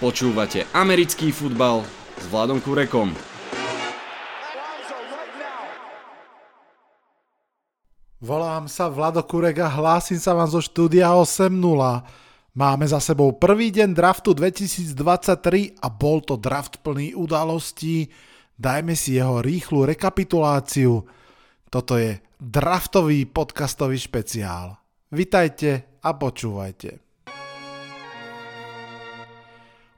Počúvate americký futbal s Vladom Kurekom. Volám sa Vlado Kurek a hlásim sa vám zo štúdia 8.0. Máme za sebou prvý deň draftu 2023 a bol to draft plný udalostí. Dajme si jeho rýchlu rekapituláciu. Toto je draftový podcastový špeciál. Vitajte a počúvajte.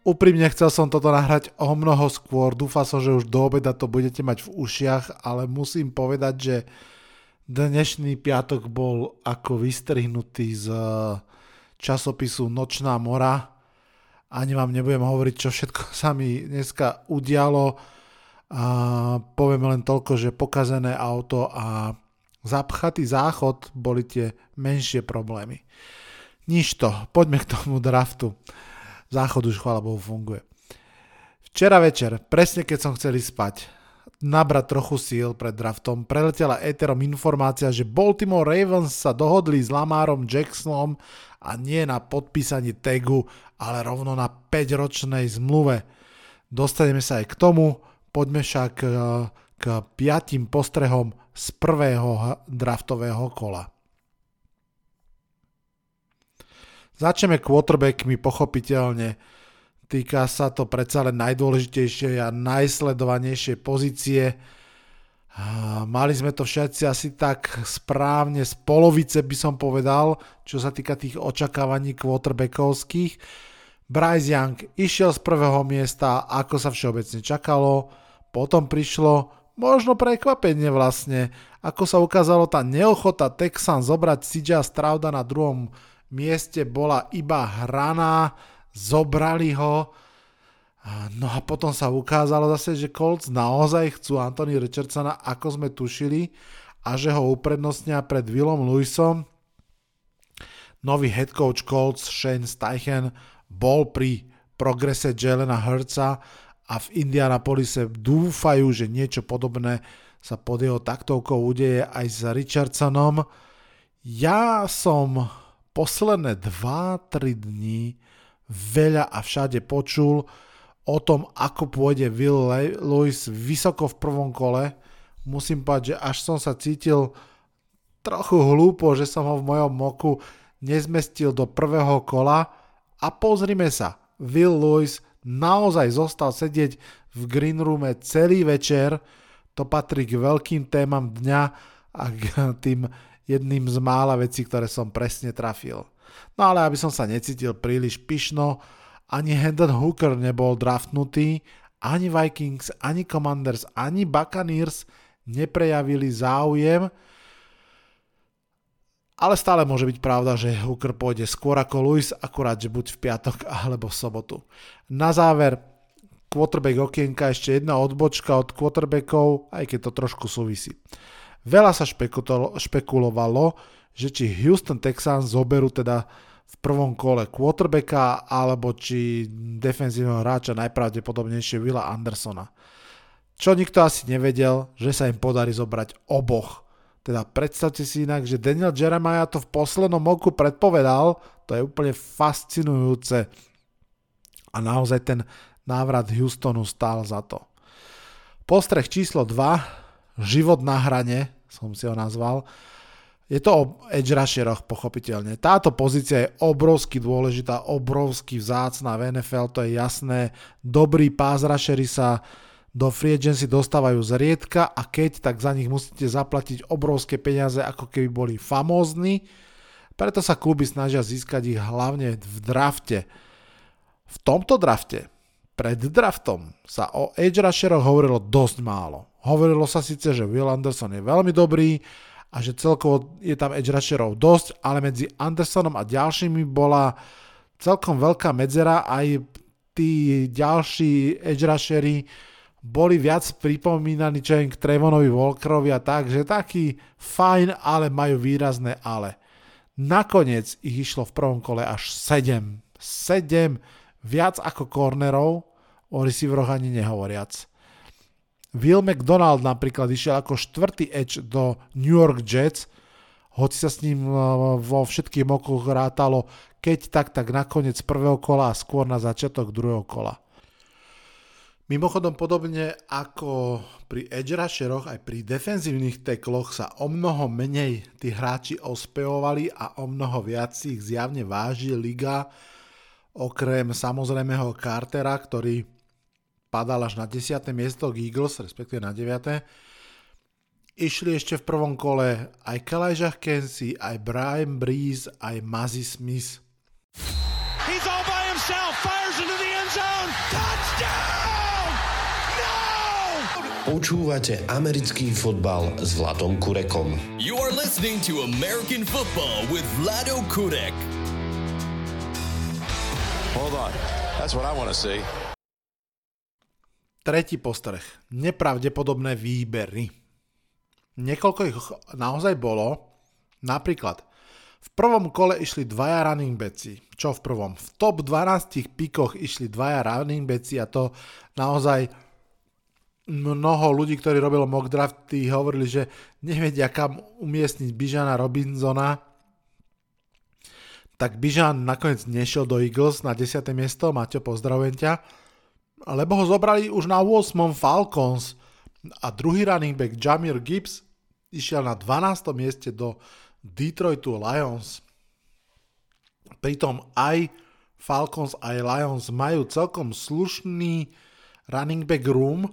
Úprimne chcel som toto nahrať o mnoho skôr, dúfal som, že už do obeda to budete mať v ušiach, ale musím povedať, že dnešný piatok bol ako vystrihnutý z časopisu Nočná mora. Ani vám nebudem hovoriť, čo všetko sa mi dneska udialo. A poviem len toľko, že pokazené auto a zapchatý záchod boli tie menšie problémy. Nič to, poďme k tomu draftu. Záchod už chvála Bohu funguje. Včera večer, presne keď som chcel spať, nabrať trochu síl pred draftom, preletela éterom informácia, že Baltimore Ravens sa dohodli s Lamarom Jacksonom a nie na podpísaní tagu, ale rovno na 5-ročnej zmluve. Dostaneme sa aj k tomu, poďme však eh, k piatým postrehom z prvého draftového kola. Začneme quarterbackmi pochopiteľne. Týka sa to predsa len najdôležitejšej a najsledovanejšej pozície. Mali sme to všetci asi tak správne z polovice by som povedal, čo sa týka tých očakávaní quarterbackovských. Bryce Young išiel z prvého miesta, ako sa všeobecne čakalo, potom prišlo možno prekvapenie vlastne, ako sa ukázalo tá neochota Texan zobrať CJ Strauda na druhom mieste bola iba hraná, zobrali ho, no a potom sa ukázalo zase, že Colts naozaj chcú Anthony Richardsona, ako sme tušili, a že ho uprednostnia pred Willom Lewisom. Nový head coach Colts Shane Steichen bol pri progrese Jelena Hurtsa a v Indianapolise dúfajú, že niečo podobné sa pod jeho taktovkou udeje aj s Richardsonom. Ja som posledné 2-3 dní veľa a všade počul o tom, ako pôjde Will Lewis vysoko v prvom kole. Musím povedať, že až som sa cítil trochu hlúpo, že som ho v mojom moku nezmestil do prvého kola a pozrime sa, Will Lewis naozaj zostal sedieť v green roome celý večer, to patrí k veľkým témam dňa a k tým jedným z mála vecí, ktoré som presne trafil. No ale aby som sa necítil príliš pyšno, ani Hendon Hooker nebol draftnutý, ani Vikings, ani Commanders, ani Buccaneers neprejavili záujem, ale stále môže byť pravda, že Hooker pôjde skôr ako Lewis, akurát, že buď v piatok alebo v sobotu. Na záver, quarterback okienka, ešte jedna odbočka od quarterbackov, aj keď to trošku súvisí. Veľa sa špekulovalo, že či Houston Texans zoberú teda v prvom kole quarterbacka alebo či defenzívneho hráča najpravdepodobnejšie Willa Andersona. Čo nikto asi nevedel, že sa im podarí zobrať oboch. Teda predstavte si inak, že Daniel Jeremiah to v poslednom oku predpovedal, to je úplne fascinujúce. A naozaj ten návrat Houstonu stál za to. Postreh číslo 2 život na hrane, som si ho nazval. Je to o edge rusheroch, pochopiteľne. Táto pozícia je obrovsky dôležitá, obrovsky vzácná v NFL, to je jasné. Dobrí pass rushery sa do free agency dostávajú zriedka a keď, tak za nich musíte zaplatiť obrovské peniaze, ako keby boli famózni. Preto sa kluby snažia získať ich hlavne v drafte. V tomto drafte, pred draftom, sa o edge rusheroch hovorilo dosť málo. Hovorilo sa síce, že Will Anderson je veľmi dobrý a že celkovo je tam edge rusherov dosť, ale medzi Andersonom a ďalšími bola celkom veľká medzera, aj tí ďalší edge rushery boli viac pripomínaní čo k Trevonovi Walkerovi a tak, že taký fajn, ale majú výrazné ale. Nakoniec ich išlo v prvom kole až 7. 7 viac ako cornerov, o receiveroch ani nehovoriac. Will McDonald napríklad išiel ako štvrtý edge do New York Jets, hoci sa s ním e, vo všetkých mokoch rátalo, keď tak, tak na koniec prvého kola a skôr na začiatok druhého kola. Mimochodom podobne ako pri edge rusheroch, aj pri defenzívnych tekloch sa o mnoho menej tí hráči ospevovali a o mnoho viac ich zjavne váži liga, okrem samozrejmeho Cartera, ktorý padal až na 10. miesto Eagles, respektíve na 9 išli ešte v prvom kole aj Kalijah Kensi, aj Brian Breeze, aj Mazzy Smith. He's all by himself, fires into the end zone, touchdown! No! Počúvate americký fotbal s Vladom Kurekom. You are listening to American football with Vlado Kurek. Hold on. That's what I want to see. Tretí postreh. Nepravdepodobné výbery. Niekoľko ich naozaj bolo. Napríklad v prvom kole išli dvaja running backi. Čo v prvom? V top 12 pikoch išli dvaja running backi a to naozaj mnoho ľudí, ktorí robilo mock drafty, hovorili, že nevedia kam umiestniť Bižana Robinsona. Tak Bižan nakoniec nešiel do Eagles na 10. miesto, Maťo, pozdravujem ťa. Lebo ho zobrali už na 8. Falcons a druhý running back Jamir Gibbs išiel na 12. mieste do Detroitu Lions. Pritom aj Falcons aj Lions majú celkom slušný running back room.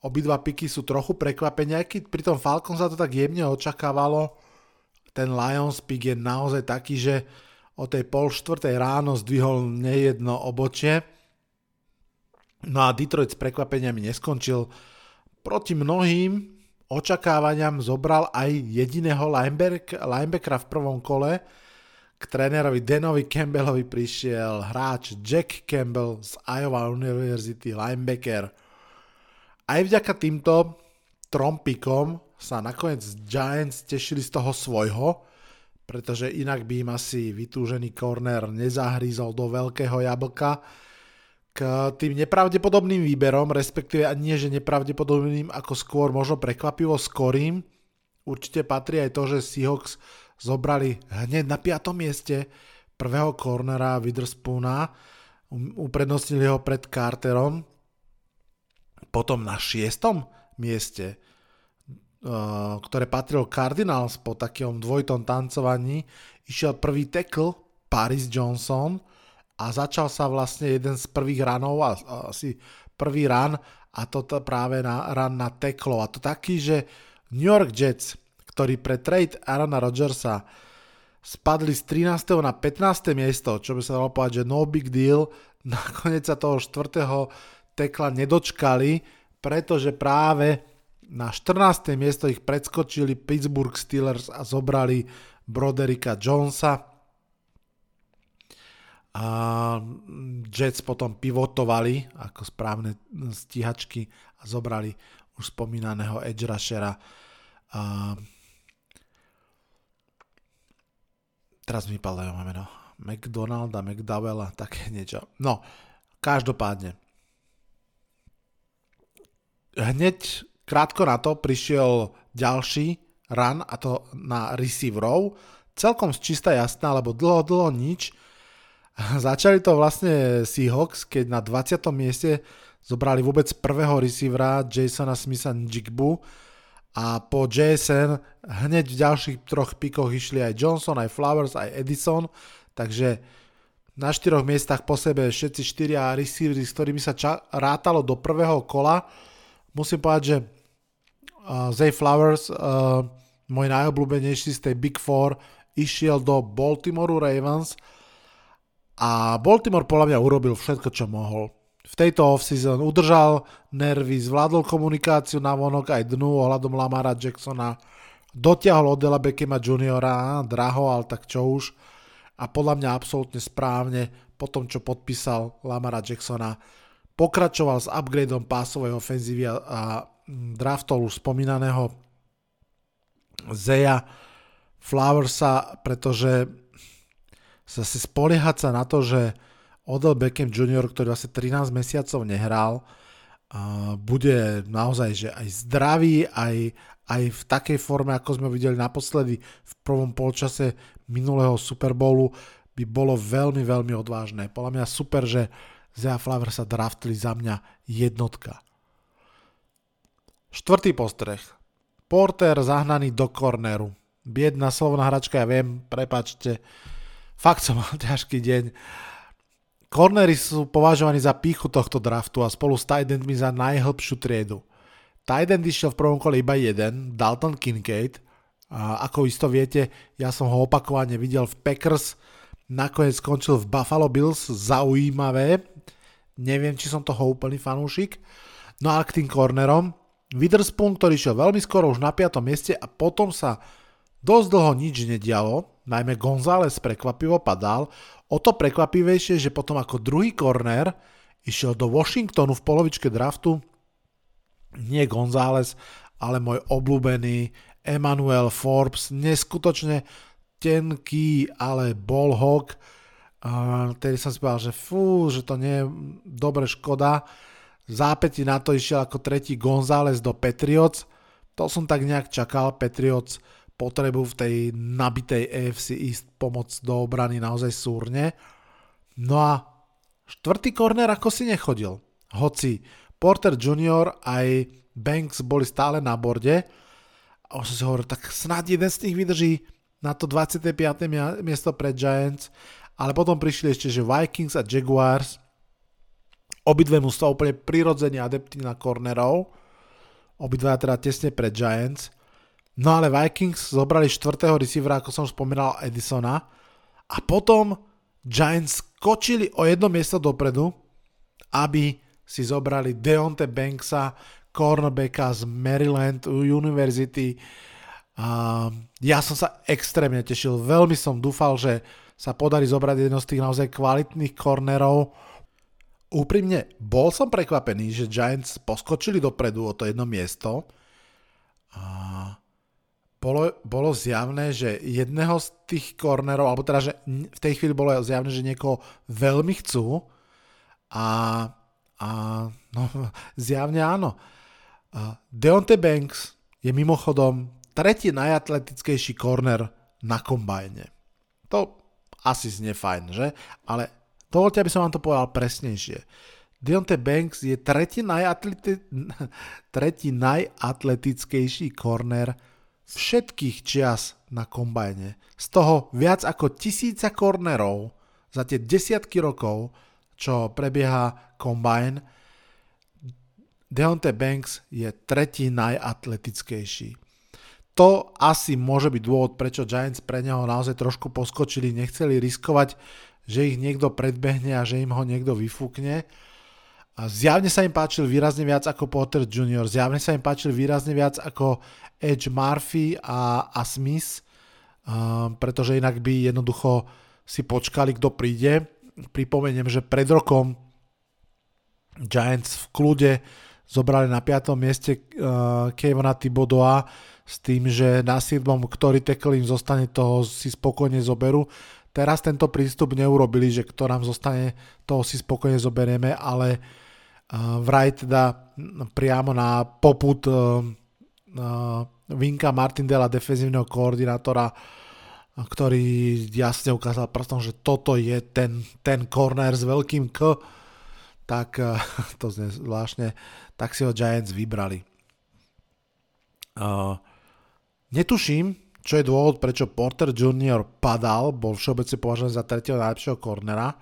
Obidva piky sú trochu prekvapenia, keď pri Falcons sa to tak jemne očakávalo. Ten Lions pick je naozaj taký, že o tej pol štvrtej ráno zdvihol nejedno obočie. No a Detroit s prekvapeniami neskončil proti mnohým očakávaniam zobral aj jediného lineback, linebackera v prvom kole. K trénerovi Danovi Campbellovi prišiel hráč Jack Campbell z Iowa University, linebacker. Aj vďaka týmto trompikom sa nakoniec Giants tešili z toho svojho, pretože inak by im asi vytúžený corner nezahrízol do veľkého jablka k tým nepravdepodobným výberom, respektíve nie, že nepravdepodobným, ako skôr možno prekvapivo skorým, určite patrí aj to, že Seahawks zobrali hneď na 5. mieste prvého cornera Witherspoona, uprednostnili ho pred Carterom, potom na 6. mieste, uh, ktoré patrilo Cardinals po takom dvojitom tancovaní, išiel prvý tackle Paris Johnson, a začal sa vlastne jeden z prvých ranov, a, asi prvý ran a to práve na ran na teklo. A to taký, že New York Jets, ktorí pre trade Arona Rodgersa spadli z 13. na 15. miesto, čo by sa dalo povedať, že no big deal, nakoniec sa toho štvrtého tekla nedočkali, pretože práve na 14. miesto ich predskočili Pittsburgh Steelers a zobrali Broderika Jonesa, a Jets potom pivotovali ako správne stíhačky a zobrali už spomínaného edge rushera. A teraz mi padajú meno. McDonalda, McDowella, také niečo. No, každopádne. Hneď krátko na to prišiel ďalší run, a to na receiverov. Celkom z čista jasná, lebo dlho, dlho nič Začali to vlastne Seahawks, keď na 20. mieste zobrali vôbec prvého receivera Jasona Smitha Jigbu a po JSN hneď v ďalších troch pikoch išli aj Johnson, aj Flowers, aj Edison, takže na štyroch miestach po sebe všetci štyria receivery, s ktorými sa ča- rátalo do prvého kola. Musím povedať, že uh, Zay Flowers, uh, môj najobľúbenejší z tej Big Four, išiel do Baltimore Ravens, a Baltimore podľa mňa urobil všetko, čo mohol. V tejto off-season udržal nervy, zvládol komunikáciu na vonok aj dnu ohľadom Lamara Jacksona, dotiahol Odela Beckema juniora, draho, ale tak čo už. A podľa mňa absolútne správne, po tom, čo podpísal Lamara Jacksona, pokračoval s upgradeom pásovej ofenzívy a, a draftol už spomínaného Zeja Flowersa, pretože zase spoliehať sa na to, že Odell Beckham Jr., ktorý asi 13 mesiacov nehral, bude naozaj že aj zdravý, aj, aj v takej forme, ako sme videli naposledy v prvom polčase minulého Super Bowlu, by bolo veľmi, veľmi odvážne. Podľa mňa super, že Zea Flaver sa draftili za mňa jednotka. Štvrtý postreh. Porter zahnaný do korneru. Biedna slovná hračka, ja viem, prepačte. Fakt som mal ťažký deň. Cornery sú považovaní za píchu tohto draftu a spolu s Tidentmi za najhlbšiu triedu. Tident išiel v prvom kole iba jeden, Dalton Kincaid. A ako isto viete, ja som ho opakovane videl v Packers, nakoniec skončil v Buffalo Bills, zaujímavé. Neviem, či som toho úplný fanúšik. No a k tým cornerom. Witherspoon, ktorý šiel veľmi skoro už na 5. mieste a potom sa dosť dlho nič nedialo, najmä González prekvapivo padal, o to prekvapivejšie, že potom ako druhý korner išiel do Washingtonu v polovičke draftu nie González, ale môj obľúbený Emmanuel Forbes, neskutočne tenký, ale ball hog. Uh, tedy som si povedal, že fú, že to nie je dobre škoda. Zápäti na to išiel ako tretí González do Patriots. To som tak nejak čakal. Patriots potrebu v tej nabitej AFC East pomoc do obrany naozaj súrne. No a štvrtý korner ako si nechodil. Hoci Porter Jr. aj Banks boli stále na borde. A už som si hovoril, tak snad jeden z nich vydrží na to 25. miesto pre Giants, ale potom prišli ešte, že Vikings a Jaguars, obidve mužstva úplne prirodzene adepty na cornerov, obidva teda tesne pre Giants. No ale Vikings zobrali štvrtého receivera, ako som už spomínal, Edisona. A potom Giants skočili o jedno miesto dopredu, aby si zobrali Deonte Banksa, cornerbacka z Maryland University. A ja som sa extrémne tešil, veľmi som dúfal, že sa podarí zobrať jedno z tých naozaj kvalitných cornerov. Úprimne, bol som prekvapený, že Giants poskočili dopredu o to jedno miesto. A bolo, bolo zjavné, že jedného z tých kornerov, alebo teda, že v tej chvíli bolo zjavné, že niekoho veľmi chcú a, a no, zjavne áno. Deonte Banks je mimochodom tretí najatletickejší korner na kombajne. To asi znie fajn, že? Ale dovolte, aby som vám to povedal presnejšie. Deonte Banks je tretí, najatleti- tretí najatletickejší korner všetkých čias na kombajne. Z toho viac ako tisíca kornerov za tie desiatky rokov, čo prebieha kombajn, Deontay Banks je tretí najatletickejší. To asi môže byť dôvod, prečo Giants pre neho naozaj trošku poskočili, nechceli riskovať, že ich niekto predbehne a že im ho niekto vyfúkne. A zjavne sa im páčil výrazne viac ako Potter Jr., zjavne sa im páčil výrazne viac ako Edge Murphy a, a Smith, um, pretože inak by jednoducho si počkali, kto príde. Pripomeniem, že pred rokom Giants v kľude zobrali na 5. mieste uh, Kevona Thibodoa s tým, že na 7. ktorý tackle im zostane, toho si spokojne zoberú. Teraz tento prístup neurobili, že kto nám zostane, toho si spokojne zoberieme, ale uh, vraj teda priamo na poput uh, Vinka Martindela, defenzívneho koordinátora, ktorý jasne ukázal prstom, že toto je ten, ten corner s veľkým K, tak to znie zvláštne, tak si ho Giants vybrali. Uh, netuším, čo je dôvod, prečo Porter Jr. padal, bol všeobecne považovaný za tretieho najlepšieho kornera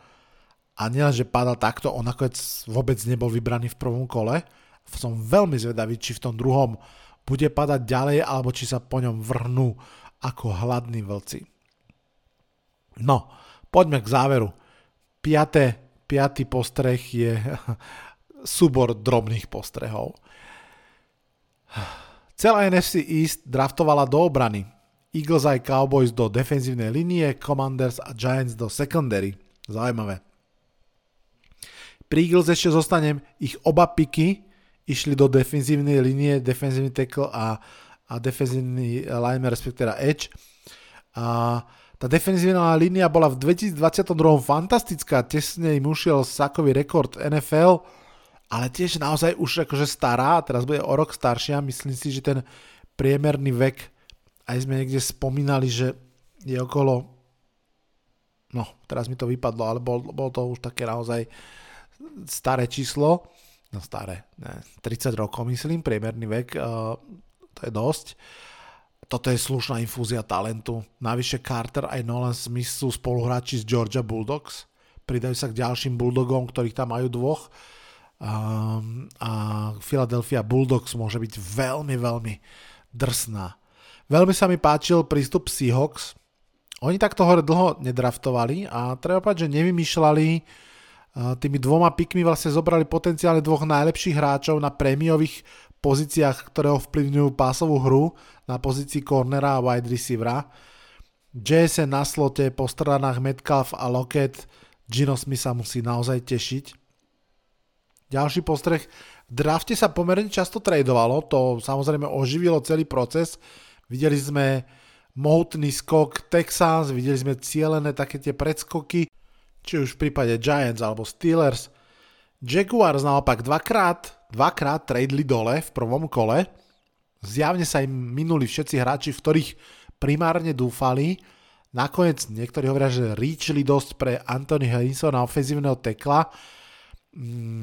a nielen, že padal takto, on nakoniec vôbec nebol vybraný v prvom kole. Som veľmi zvedavý, či v tom druhom bude padať ďalej, alebo či sa po ňom vrhnú ako hladní vlci. No, poďme k záveru. Piaté, piatý postreh je súbor drobných postrehov. Celá NFC East draftovala do obrany. Eagles aj Cowboys do defenzívnej linie, Commanders a Giants do secondary. Zaujímavé. Pri Eagles ešte zostanem, ich oba piky išli do defenzívnej linie, defenzívny tackle a, a defenzívny lineman, respektíve edge. A tá defenzívna línia bola v 2022 fantastická, tesne im ušiel sakový rekord NFL, ale tiež naozaj už akože stará, teraz bude o rok staršia, myslím si, že ten priemerný vek, aj sme niekde spomínali, že je okolo, no teraz mi to vypadlo, ale bol, bol to už také naozaj staré číslo, no staré, ne, 30 rokov myslím, priemerný vek, uh, to je dosť. Toto je slušná infúzia talentu. Navyše Carter aj Nolan Smith sú spoluhráči z Georgia Bulldogs. Pridajú sa k ďalším Bulldogom, ktorých tam majú dvoch. Um, a Philadelphia Bulldogs môže byť veľmi, veľmi drsná. Veľmi sa mi páčil prístup Seahawks. Oni takto hore dlho nedraftovali a treba povedať, že nevymýšľali tými dvoma pikmi vlastne zobrali potenciálne dvoch najlepších hráčov na prémiových pozíciách, ktoré ovplyvňujú pásovú hru na pozícii cornera a wide receivera. JSN na slote, po stranách Metcalf a Lockett, Gino Smith sa musí naozaj tešiť. Ďalší postreh, v drafte sa pomerne často tradovalo, to samozrejme oživilo celý proces. Videli sme mohutný skok Texans, videli sme cielené také tie predskoky, či už v prípade Giants alebo Steelers. Jaguars naopak dvakrát, dvakrát tradeli dole v prvom kole. Zjavne sa im minuli všetci hráči, v ktorých primárne dúfali. Nakoniec niektorí hovoria, že ríčili dosť pre Anthony Harrisona ofenzívneho tekla.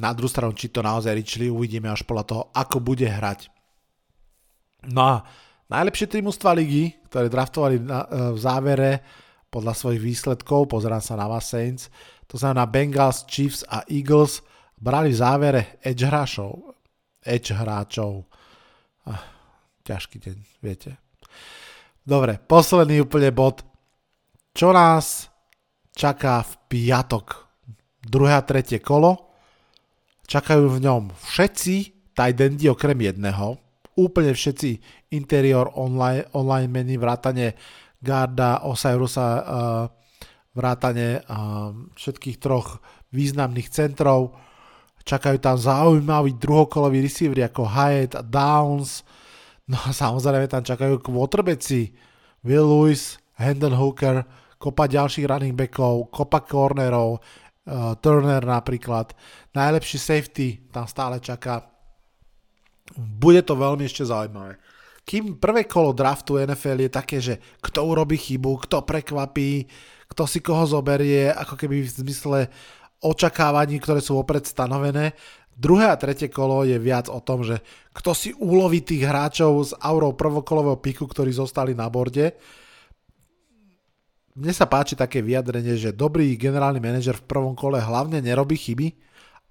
Na druhú stranu, či to naozaj ríčili, uvidíme až podľa toho, ako bude hrať. No a najlepšie tri mužstva ligy, ktoré draftovali na, v závere, podľa svojich výsledkov, pozerám sa na vás Saints, to znamená Bengals, Chiefs a Eagles, brali v závere edge hráčov. Edge hráčov. Ah, ťažký deň, viete. Dobre, posledný úplne bod. Čo nás čaká v piatok? Druhé a tretie kolo. Čakajú v ňom všetci endy okrem jedného. Úplne všetci interior online, online meny, vrátane Garda, Osairusa, uh, vrátane uh, všetkých troch významných centrov. Čakajú tam zaujímaví druhokoloví receivery ako Hyatt a Downs. No a samozrejme tam čakajú quarterbacki Will Lewis, Hendon Hooker, kopa ďalších running backov, kopa cornerov, uh, Turner napríklad. Najlepší safety tam stále čaká. Bude to veľmi ešte zaujímavé kým prvé kolo draftu NFL je také, že kto urobí chybu, kto prekvapí, kto si koho zoberie, ako keby v zmysle očakávaní, ktoré sú opred stanovené. Druhé a tretie kolo je viac o tom, že kto si uloví tých hráčov z aurou prvokolového piku, ktorí zostali na borde. Mne sa páči také vyjadrenie, že dobrý generálny manažer v prvom kole hlavne nerobí chyby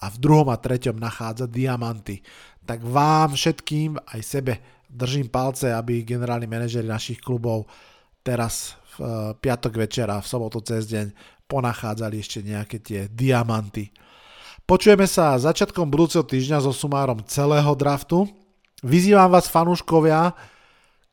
a v druhom a treťom nachádza diamanty. Tak vám všetkým, aj sebe, držím palce, aby generálni manažeri našich klubov teraz v eh, piatok večera, v sobotu cez deň ponachádzali ešte nejaké tie diamanty. Počujeme sa začiatkom budúceho týždňa so sumárom celého draftu. Vyzývam vás fanúškovia,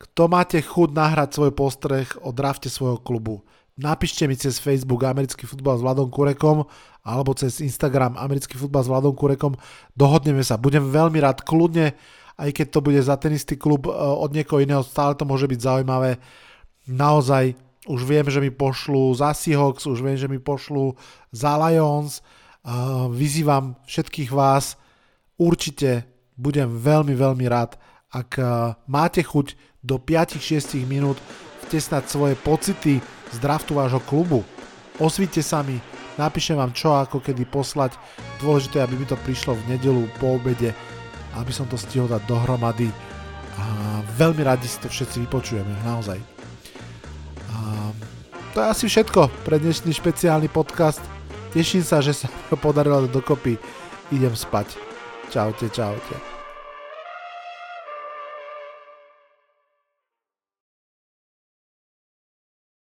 kto máte chud nahrať svoj postreh o drafte svojho klubu. Napíšte mi cez Facebook Americký futbal s Vladom Kurekom alebo cez Instagram Americký futbal s Vladom Kurekom. Dohodneme sa. Budem veľmi rád kľudne aj keď to bude za ten istý klub e, od niekoho iného, stále to môže byť zaujímavé. Naozaj už viem, že mi pošlu za Seahawks, už viem, že mi pošlu za Lions. E, vyzývam všetkých vás, určite budem veľmi, veľmi rád, ak e, máte chuť do 5-6 minút vtesnať svoje pocity z draftu vášho klubu. Osvíte sa mi, napíšem vám čo ako kedy poslať. Dôležité, aby mi to prišlo v nedelu po obede aby som to stihol dať dohromady a veľmi radi si to všetci vypočujeme, naozaj. A to je asi všetko pre dnešný špeciálny podcast. Teším sa, že sa podarilo dokopy. Idem spať. Čaute, čaute.